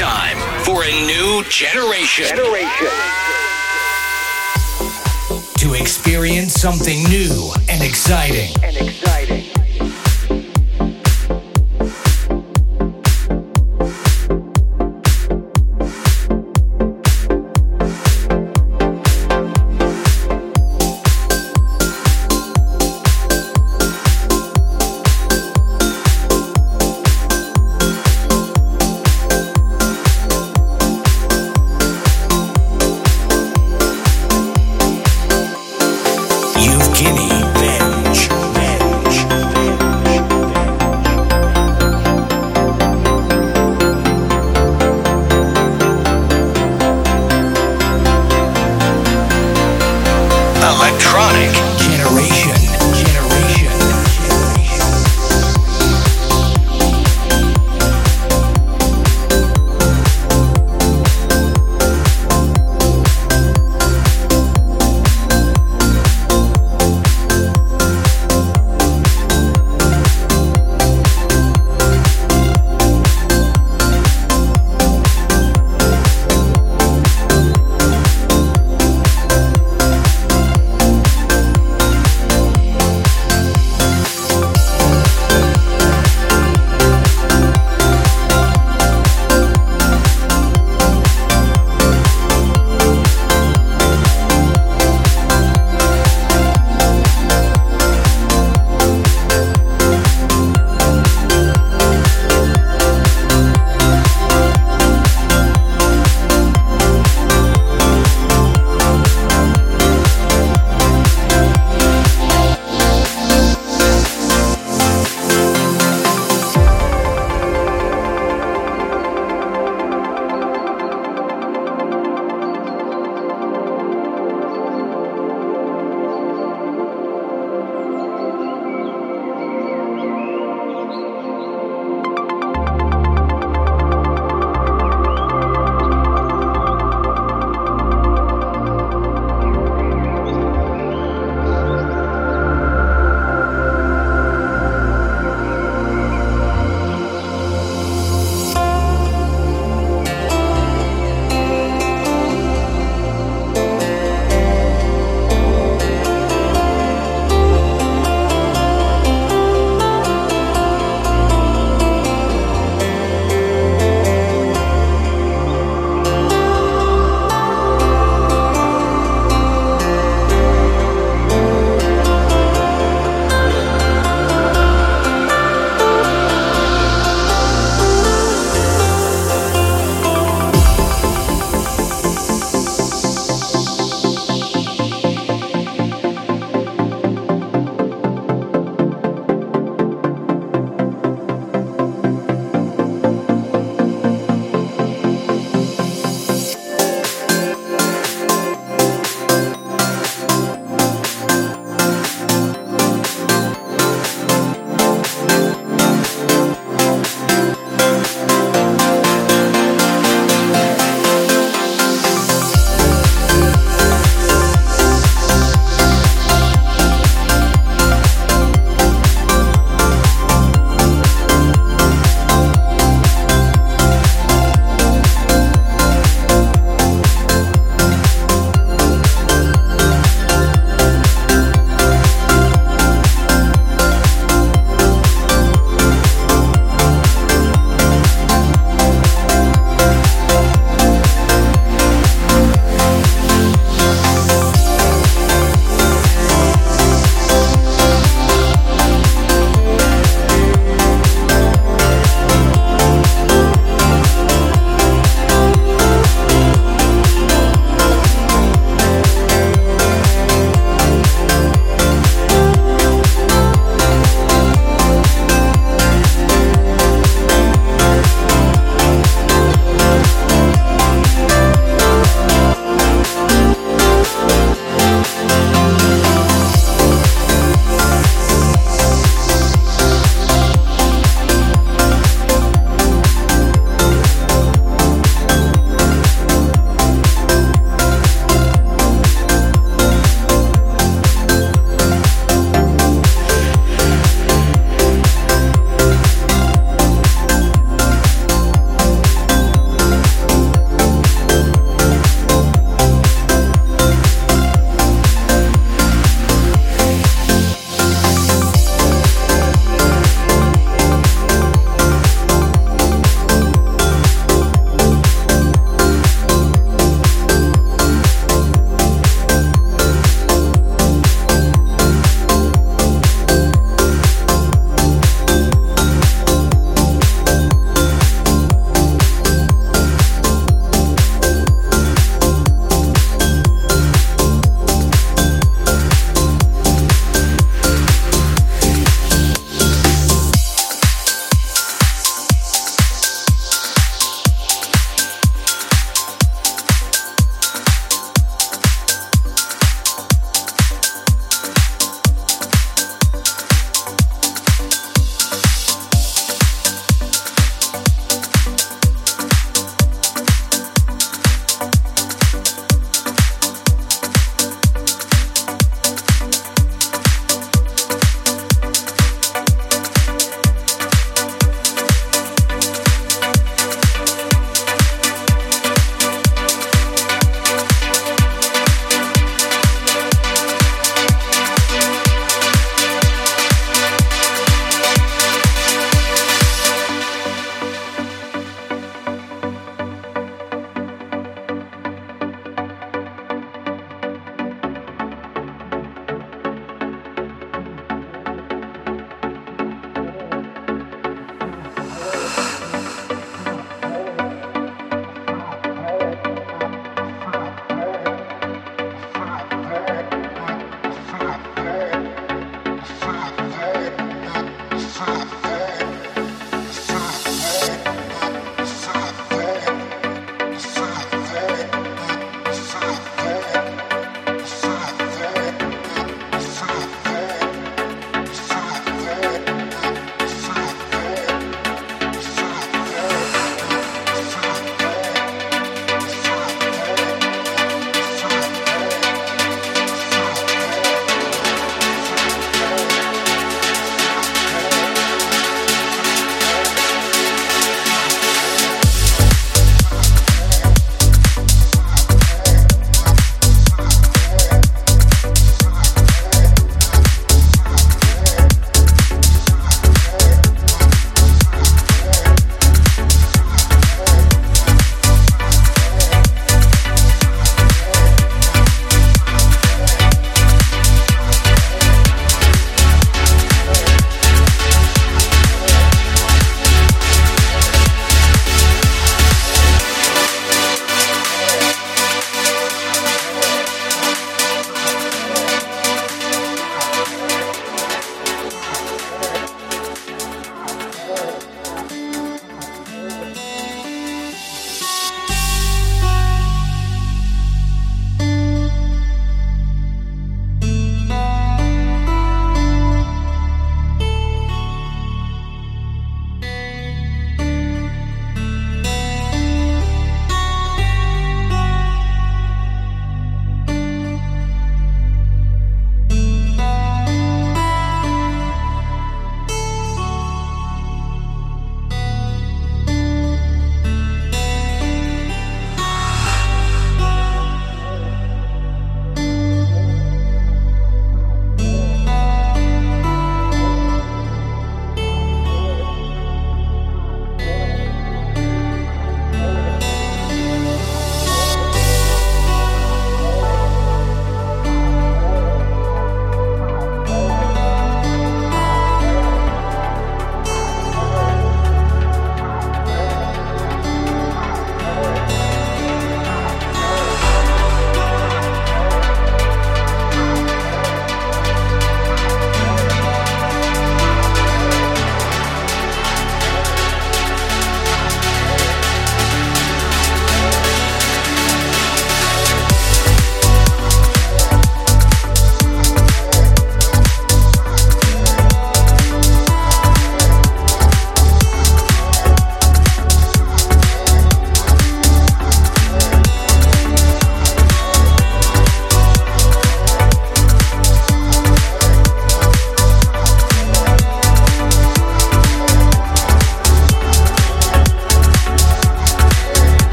time for a new generation. Generation. To experience something new and exciting. And exciting.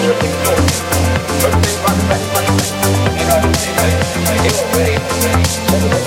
Thank you.